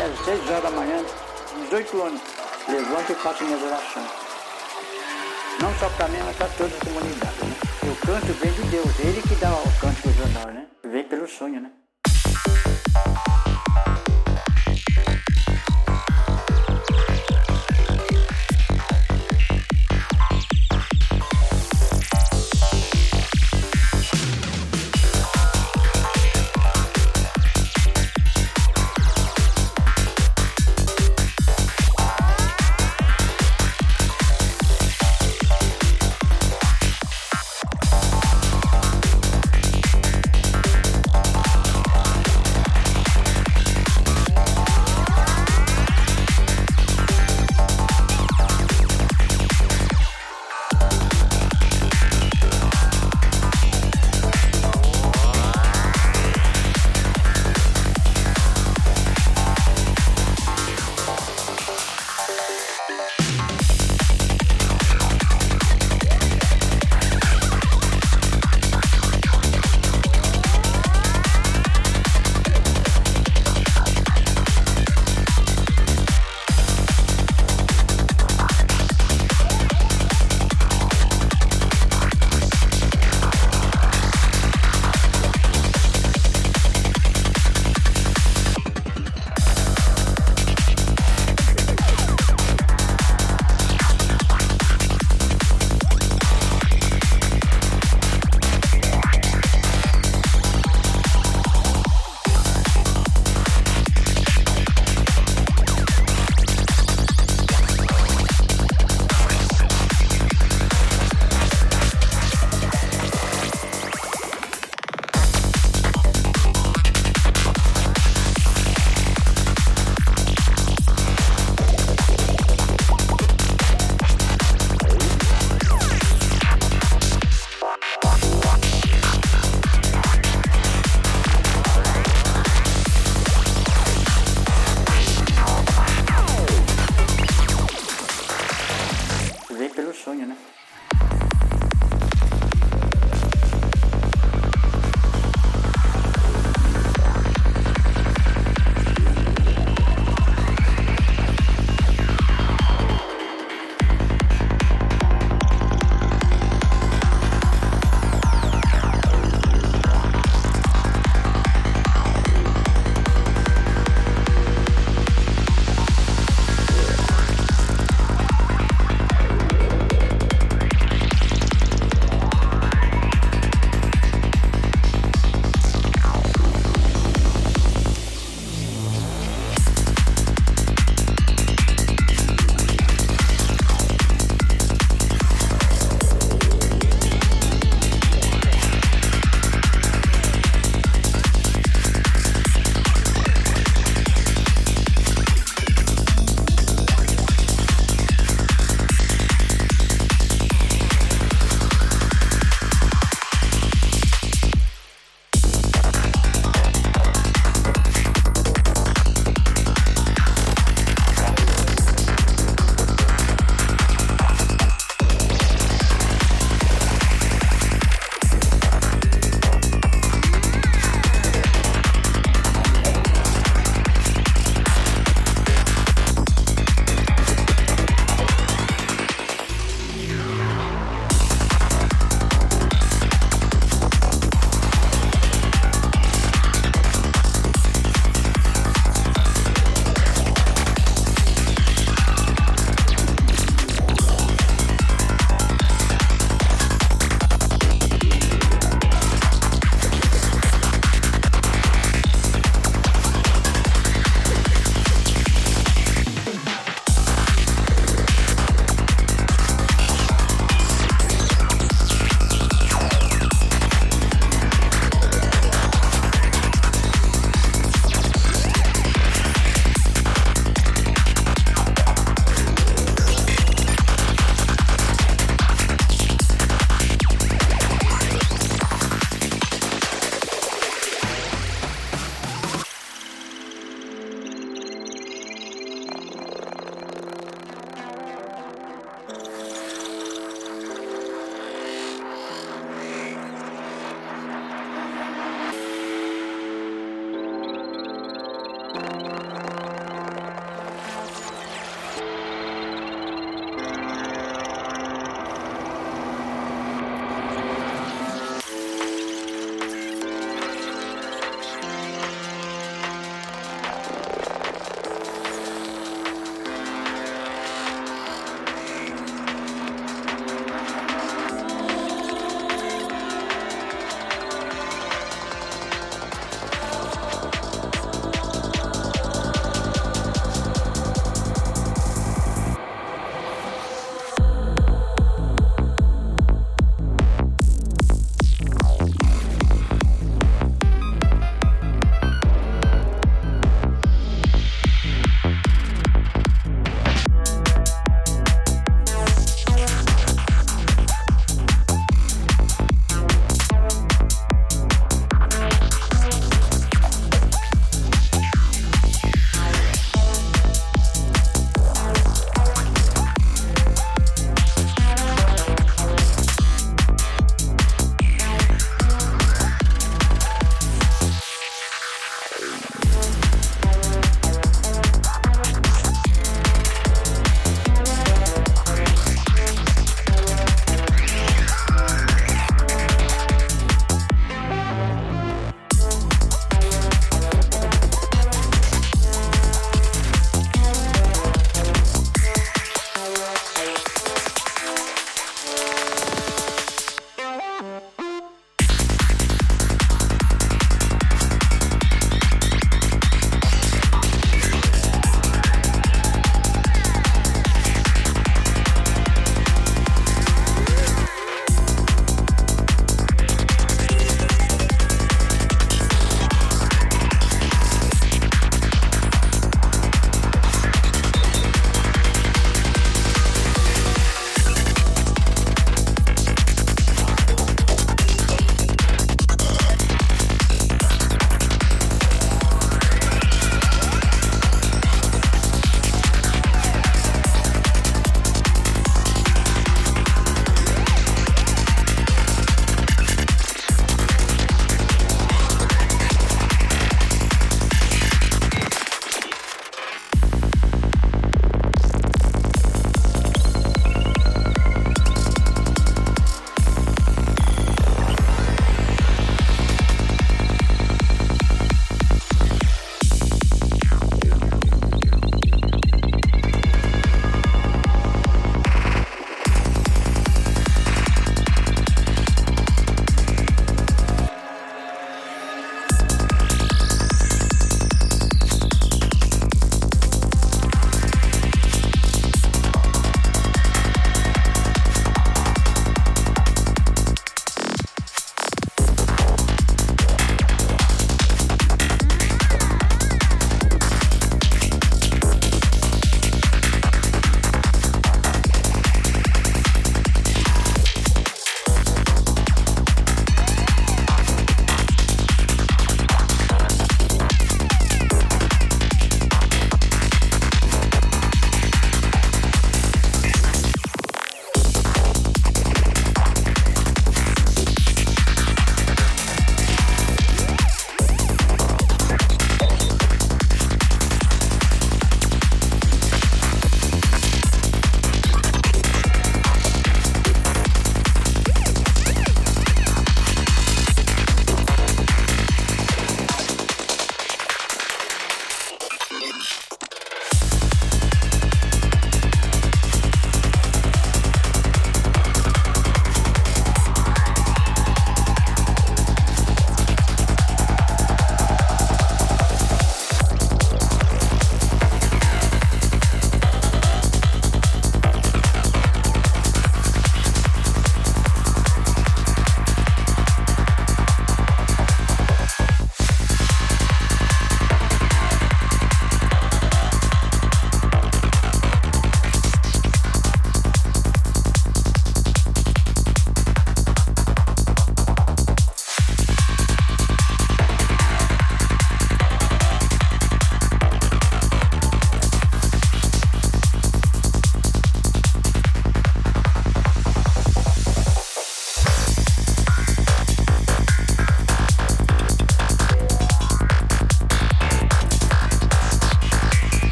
às 6 horas da manhã, 18 anos, levanto e faço minha oração. Não só para mim, mas para toda a comunidade, né? O canto vem de Deus, ele que dá o canto jornal, né? Vem pelo sonho, né? Música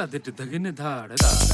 ta de de ge